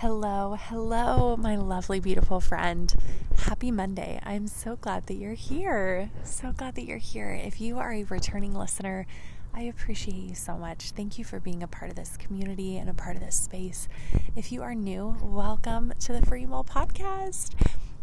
Hello, hello, my lovely, beautiful friend. Happy Monday. I'm so glad that you're here. So glad that you're here. If you are a returning listener, I appreciate you so much. Thank you for being a part of this community and a part of this space. If you are new, welcome to the Free & Well Podcast.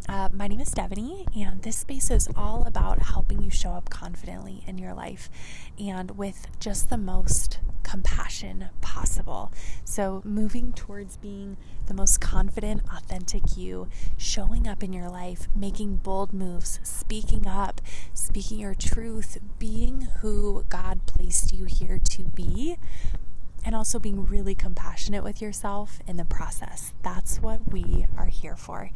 Uh, my name is Devoney, and this space is all about helping you show up confidently in your life and with just the most compassion possible. So, moving towards being the most confident, authentic you, showing up in your life, making bold moves, speaking up, speaking your truth, being who God placed you here to be and also being really compassionate with yourself in the process. That's what we are here for.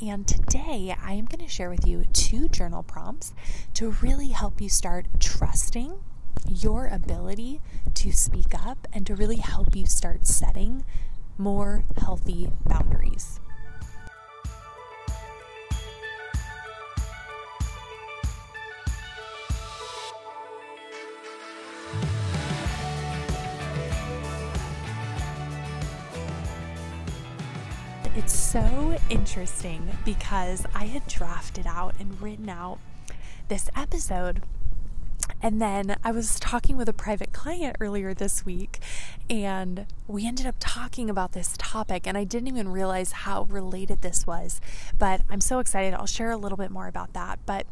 And today I am going to share with you two journal prompts to really help you start trusting your ability to speak up and to really help you start setting more healthy boundaries. It's so interesting because I had drafted out and written out this episode. And then I was talking with a private client earlier this week, and we ended up talking about this topic. And I didn't even realize how related this was. But I'm so excited. I'll share a little bit more about that. But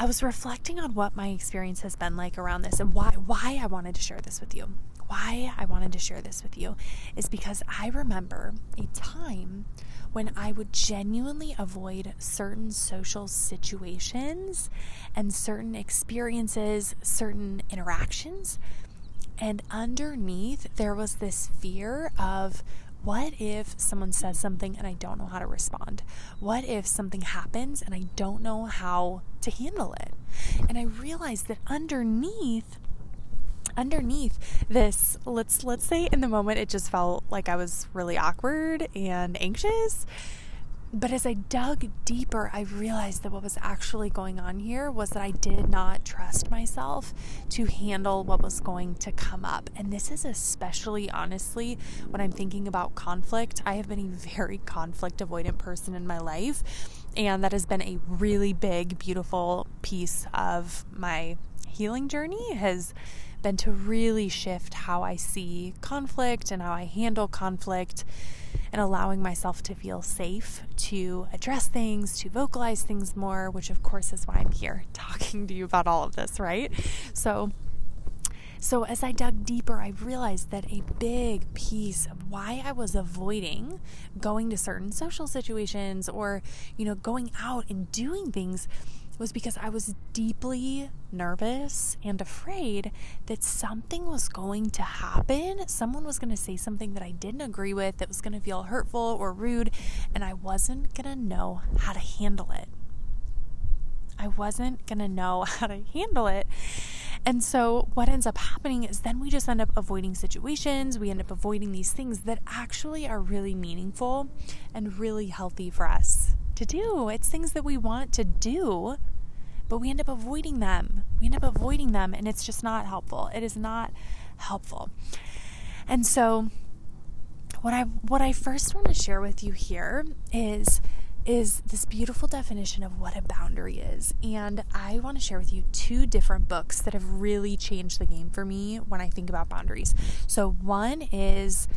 I was reflecting on what my experience has been like around this and why why I wanted to share this with you why I wanted to share this with you is because I remember a time when I would genuinely avoid certain social situations and certain experiences, certain interactions. And underneath, there was this fear of what if someone says something and I don't know how to respond? What if something happens and I don't know how to handle it? And I realized that underneath, underneath this let's let's say in the moment it just felt like I was really awkward and anxious but as I dug deeper, I realized that what was actually going on here was that I did not trust myself to handle what was going to come up. And this is especially, honestly, when I'm thinking about conflict. I have been a very conflict avoidant person in my life, and that has been a really big, beautiful piece of my healing journey. Has been to really shift how I see conflict and how I handle conflict and allowing myself to feel safe to address things, to vocalize things more, which of course is why I'm here talking to you about all of this, right? So, so as I dug deeper, I realized that a big piece of why I was avoiding going to certain social situations or, you know, going out and doing things was because I was deeply nervous and afraid that something was going to happen. Someone was going to say something that I didn't agree with that was going to feel hurtful or rude, and I wasn't going to know how to handle it. I wasn't going to know how to handle it. And so, what ends up happening is then we just end up avoiding situations. We end up avoiding these things that actually are really meaningful and really healthy for us to do. It's things that we want to do, but we end up avoiding them. We end up avoiding them, and it's just not helpful. It is not helpful. And so, what I what I first want to share with you here is is this beautiful definition of what a boundary is. And I want to share with you two different books that have really changed the game for me when I think about boundaries. So one is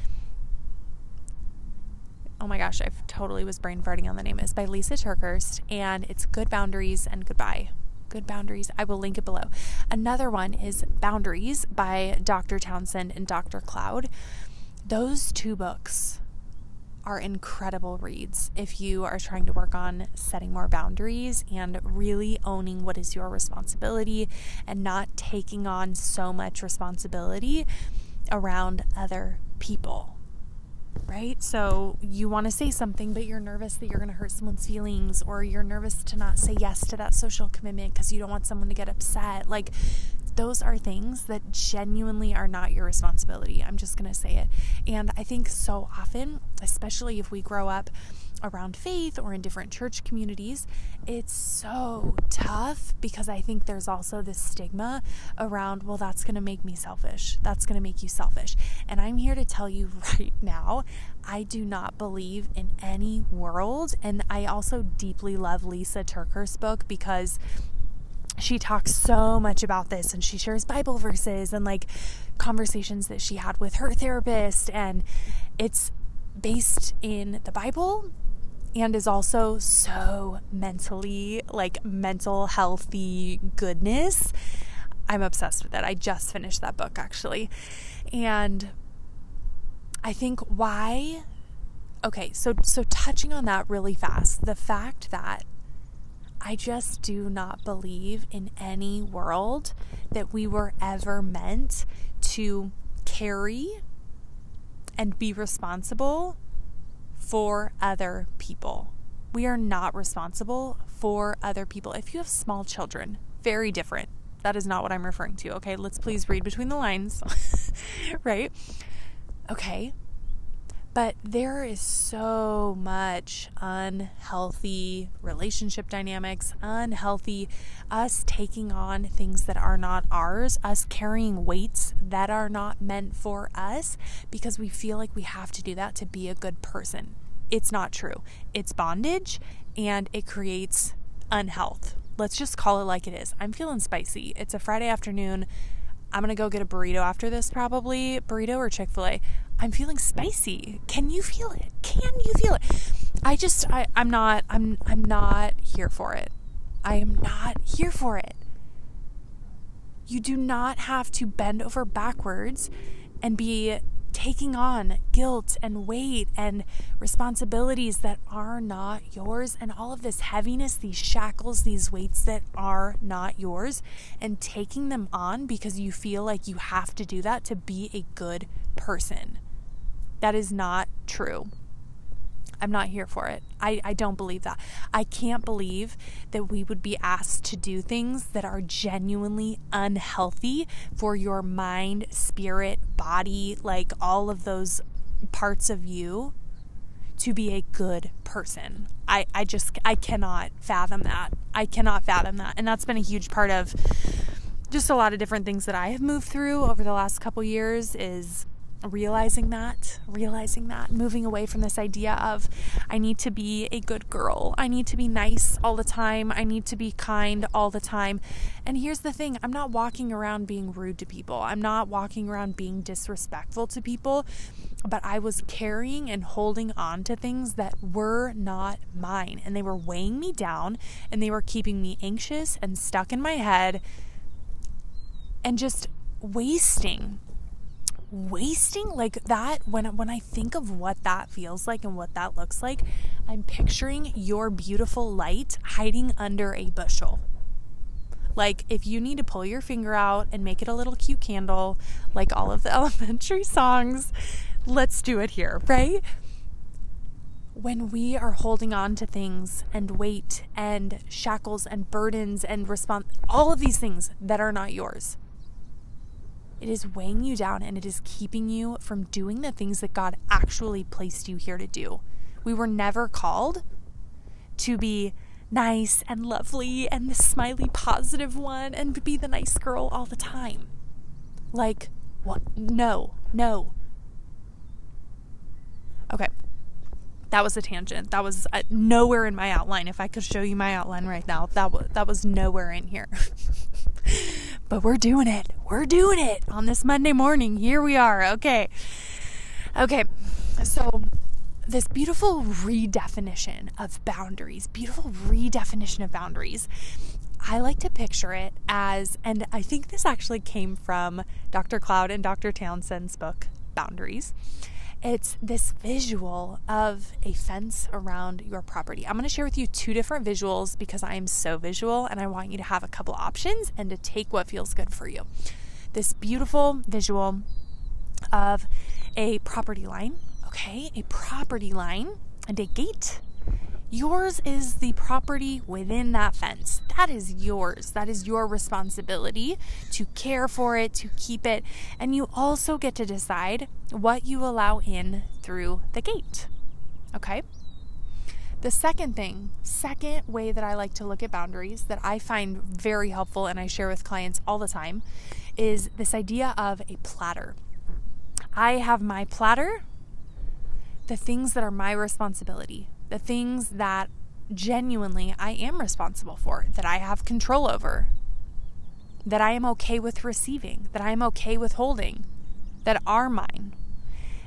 oh my gosh, I totally was brain farting on the name. It's by Lisa TerKeurst, and it's Good Boundaries and Goodbye Good Boundaries. I will link it below. Another one is Boundaries by Dr. Townsend and Dr. Cloud. Those two books are incredible reads if you are trying to work on setting more boundaries and really owning what is your responsibility and not taking on so much responsibility around other people right? So you want to say something, but you're nervous that you're going to hurt someone's feelings, or you're nervous to not say yes to that social commitment because you don't want someone to get upset. Like, those are things that genuinely are not your responsibility. I'm just going to say it. And I think so often, especially if we grow up around faith or in different church communities, it's so tough because I think there's also this stigma around, well, that's going to make me selfish. That's going to make you selfish. And I'm here to tell you right now, I do not believe in any world. And I also deeply love Lisa TerKeurst's book because she talks so much about this and she shares Bible verses and like conversations that she had with her therapist. And it's based in the Bible and is also so mentally like mental healthy goodness. I'm obsessed with it. I just finished that book actually. And I think why okay, so so touching on that really fast, the fact that I just do not believe in any world that we were ever meant to carry and be responsible for other people. We are not responsible for other people. If you have small children, very different. That is not what I'm referring to. Okay, let's please read between the lines. right? Okay. But there is so much unhealthy relationship dynamics, unhealthy us taking on things that are not ours, us carrying weights that are not meant for us because we feel like we have to do that to be a good person. It's not true. It's bondage and it creates unhealth. Let's just call it like it is. I'm feeling spicy. It's a Friday afternoon. I'm to go get a burrito after this, probably. Burrito or Chick fil A. I'm feeling spicy. Can you feel it? Can you feel it? I just I, I'm not I'm I'm not here for it. I am not here for it. You do not have to bend over backwards and be taking on guilt and weight and responsibilities that are not yours, and all of this heaviness, these shackles, these weights that are not yours, and taking them on because you feel like you have to do that to be a good person. That is not true. I'm not here for it. I, I don't believe that. I can't believe that we would be asked to do things that are genuinely unhealthy for your mind, spirit, body, like all of those parts of you to be a good person. I, I just I cannot fathom that. I cannot fathom that. And that's been a huge part of just a lot of different things that I have moved through over the last couple years is realizing that, realizing that, moving away from this idea of I need to be a good girl, I need to be nice all the time, I need to be kind all the time. And here's the thing I'm not walking around being rude to people, I'm not walking around being disrespectful to people, but I was carrying and holding on to things that were not mine, and they were weighing me down and they were keeping me anxious and stuck in my head and just wasting wasting like that when when I think of what that feels like and what that looks like, I'm picturing your beautiful light hiding under a bushel. Like if you need to pull your finger out and make it a little cute candle, like all of the elementary songs, let's do it here, right? When we are holding on to things and weight and shackles and burdens and response all of these things that are not yours it is weighing you down and it is keeping you from doing the things that God actually placed you here to do. We were never called to be nice and lovely and the smiley positive one and be the nice girl all the time. Like, what? No, no. Okay. That was a tangent. That was uh, nowhere in my outline. If I could show you my outline right now, that was that was nowhere in here. but we're doing it. We're doing it on this Monday morning. Here we are. Okay. Okay. So, this beautiful redefinition of boundaries, beautiful redefinition of boundaries. I like to picture it as, and I think this actually came from Dr. Cloud and Dr. Townsend's book, Boundaries it's this visual of a fence around your property. I'm going to share with you two different visuals because I am so visual and I want you to have a couple options and to take what feels good for you. This beautiful visual of a property line, okay, a property line and a gate Yours is the property within that fence. That is yours. That is your responsibility to care for it, to keep it. And you also get to decide what you allow in through the gate. Okay? The second thing, second way that I like to look at boundaries that I find very helpful and I share with clients all the time is this idea of a platter. I have my platter, the things that are my responsibility, the things that genuinely I am responsible for, that I have control over, that I am okay with receiving, that I am okay with holding, that are mine.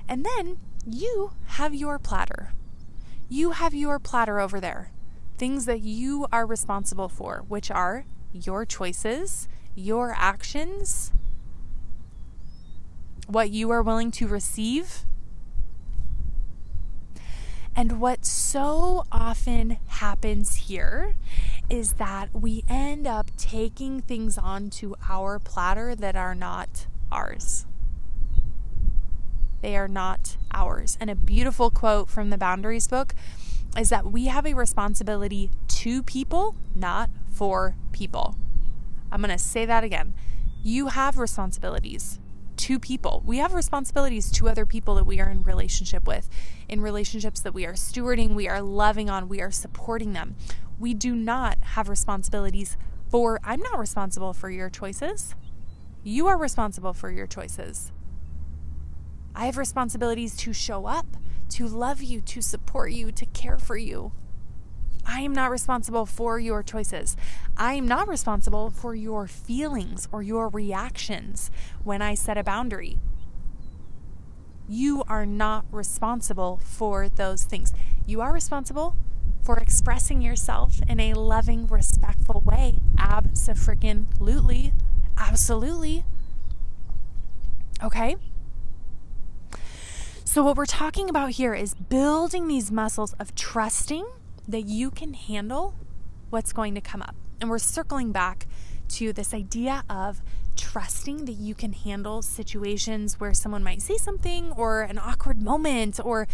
And then you have your platter. You have your platter over there. Things that you are responsible for, which are your choices, your actions, what you are willing to receive. And what so often happens here is that we end up taking things onto our platter that are not ours. They are not ours. And a beautiful quote from the Boundaries book is that we have a responsibility to people, not for people. I'm going to say that again. You have responsibilities to people. We have responsibilities to other people that we are in relationship with, in relationships that we are stewarding, we are loving on, we are supporting them. We do not have responsibilities for, I'm not responsible for your choices. You are responsible for your choices. I have responsibilities to show up, to love you, to support you, to care for you. I am not responsible for your choices. I am not responsible for your feelings or your reactions when I set a boundary. You are not responsible for those things. You are responsible for expressing yourself in a loving, respectful way. Absolutely. Absolutely. Okay? So, what we're talking about here is building these muscles of trusting that you can handle what's going to come up. And we're circling back to this idea of trusting that you can handle situations where someone might say something or an awkward moment or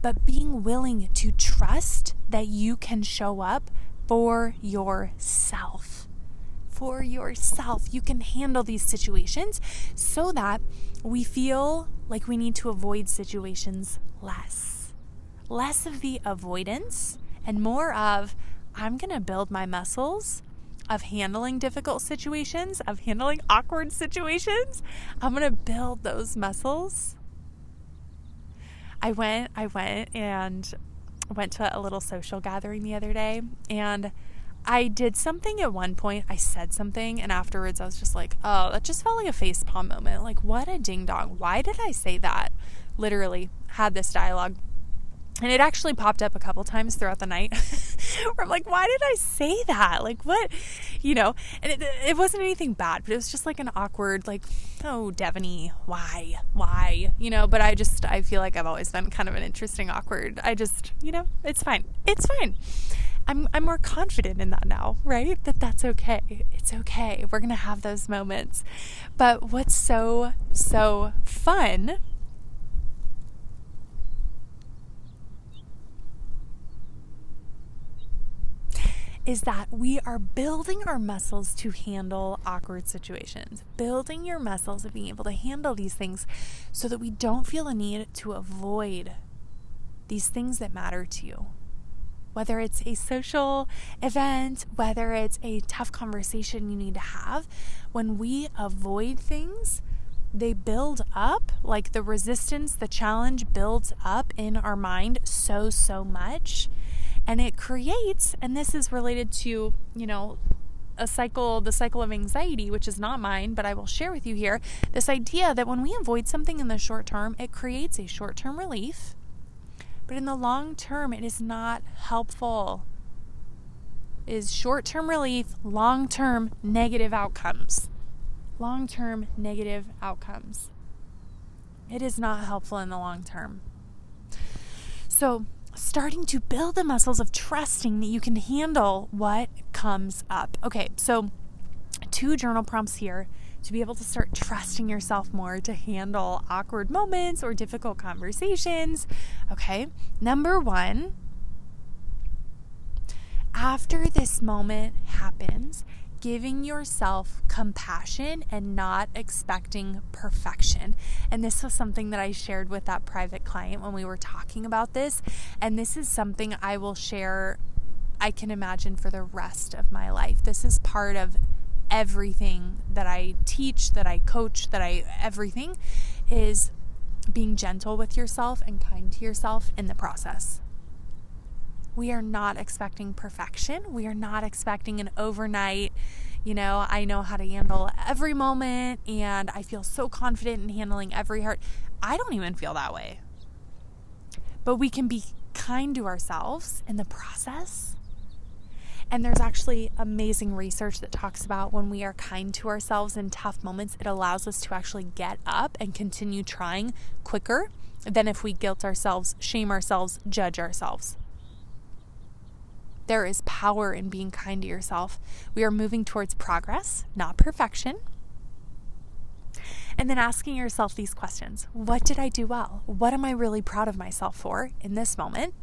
but being willing to trust that you can show up for yourself for yourself. You can handle these situations so that we feel like we need to avoid situations less. Less of the avoidance and more of, I'm going to build my muscles of handling difficult situations, of handling awkward situations. I'm going to build those muscles. I went I went and went to a little social gathering the other day and I did something at one point. I said something, and afterwards I was just like, oh, that just felt like a face palm moment. Like, what a ding dong. Why did I say that? Literally had this dialogue. And it actually popped up a couple times throughout the night where I'm like, why did I say that? Like, what? You know, and it, it wasn't anything bad, but it was just like an awkward, like, oh, Devoney, why? Why? You know, but I just, I feel like I've always been kind of an interesting, awkward. I just, you know, it's fine. It's fine. I'm, I'm more confident in that now, right? That that's okay. It's okay. We're going to have those moments. But what's so, so fun is that we are building our muscles to handle awkward situations, building your muscles of being able to handle these things so that we don't feel a need to avoid these things that matter to you whether it's a social event, whether it's a tough conversation you need to have, when we avoid things, they build up, like the resistance, the challenge builds up in our mind so, so much. And it creates, and this is related to, you know, a cycle, the cycle of anxiety, which is not mine, but I will share with you here this idea that when we avoid something in the short term, it creates a short term relief but in the long term, it is not helpful. It is short term relief, long term negative outcomes. Long term negative outcomes. It is not helpful in the long term. So, starting to build the muscles of trusting that you can handle what comes up. Okay, so two journal prompts here to be able to start trusting yourself more to handle awkward moments or difficult conversations. Okay, number one, after this moment happens, giving yourself compassion and not expecting perfection. And this was something that I shared with that private client when we were talking about this. And this is something I will share, I can imagine, for the rest of my life. This is part of everything that I teach, that I coach, that I everything is being gentle with yourself and kind to yourself in the process. We are not expecting perfection. We are not expecting an overnight, you know, I know how to handle every moment and I feel so confident in handling every heart. I don't even feel that way. But we can be kind to ourselves in the process and there's actually amazing research that talks about when we are kind to ourselves in tough moments, it allows us to actually get up and continue trying quicker than if we guilt ourselves, shame ourselves, judge ourselves. There is power in being kind to yourself. We are moving towards progress, not perfection. And then asking yourself these questions What did I do well? What am I really proud of myself for in this moment?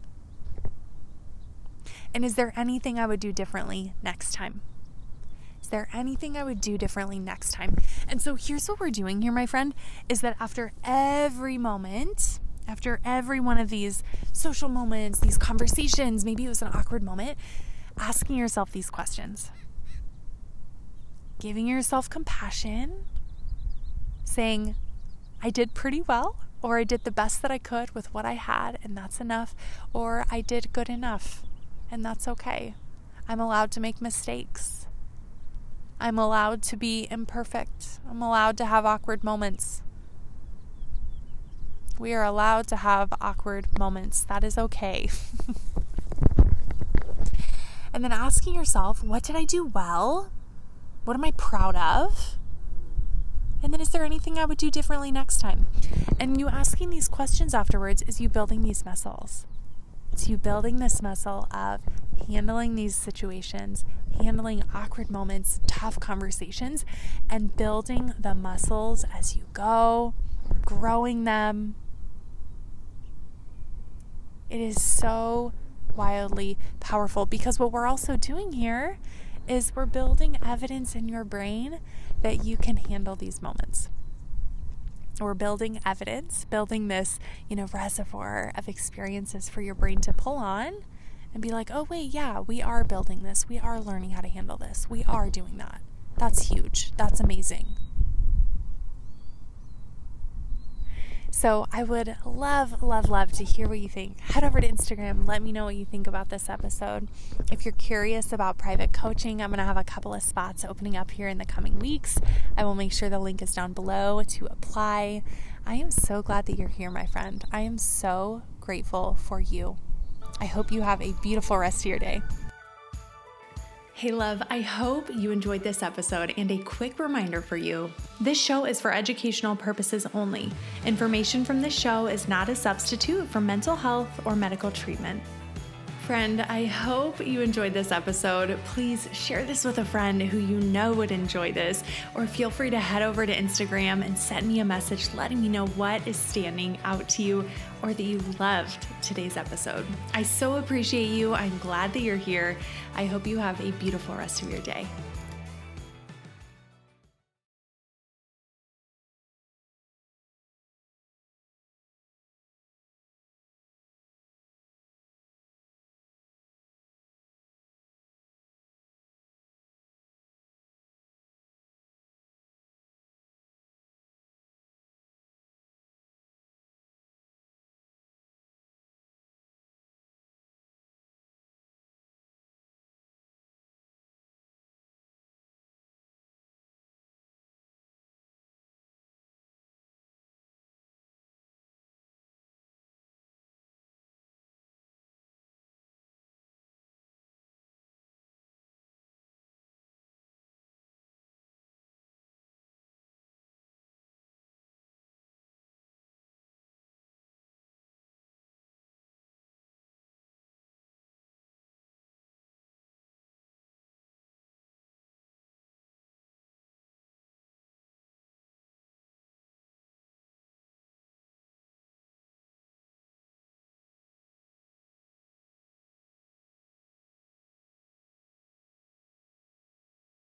And is there anything I would do differently next time? Is there anything I would do differently next time? And so here's what we're doing here, my friend, is that after every moment, after every one of these social moments, these conversations, maybe it was an awkward moment, asking yourself these questions. Giving yourself compassion, saying, I did pretty well, or I did the best that I could with what I had, and that's enough, or I did good enough, and that's okay. I'm allowed to make mistakes. I'm allowed to be imperfect. I'm allowed to have awkward moments. We are allowed to have awkward moments. That is okay. and then asking yourself, what did I do well? What am I proud of? And then, is there anything I would do differently next time? And you asking these questions afterwards is you building these muscles. It's you building this muscle of handling these situations, handling awkward moments, tough conversations, and building the muscles as you go, growing them. It is so wildly powerful because what we're also doing here is we're building evidence in your brain that you can handle these moments we're building evidence, building this, you know, reservoir of experiences for your brain to pull on and be like, oh, wait, yeah, we are building this. We are learning how to handle this. We are doing that. That's huge. That's amazing. So I would love, love, love to hear what you think. Head over to Instagram. Let me know what you think about this episode. If you're curious about private coaching, I'm going to have a couple of spots opening up here in the coming weeks. I will make sure the link is down below to apply. I am so glad that you're here, my friend. I am so grateful for you. I hope you have a beautiful rest of your day. Hey, love, I hope you enjoyed this episode. And a quick reminder for you this show is for educational purposes only. Information from this show is not a substitute for mental health or medical treatment. Friend, I hope you enjoyed this episode. Please share this with a friend who you know would enjoy this, or feel free to head over to Instagram and send me a message letting me know what is standing out to you or that you loved today's episode. I so appreciate you. I'm glad that you're here. I hope you have a beautiful rest of your day.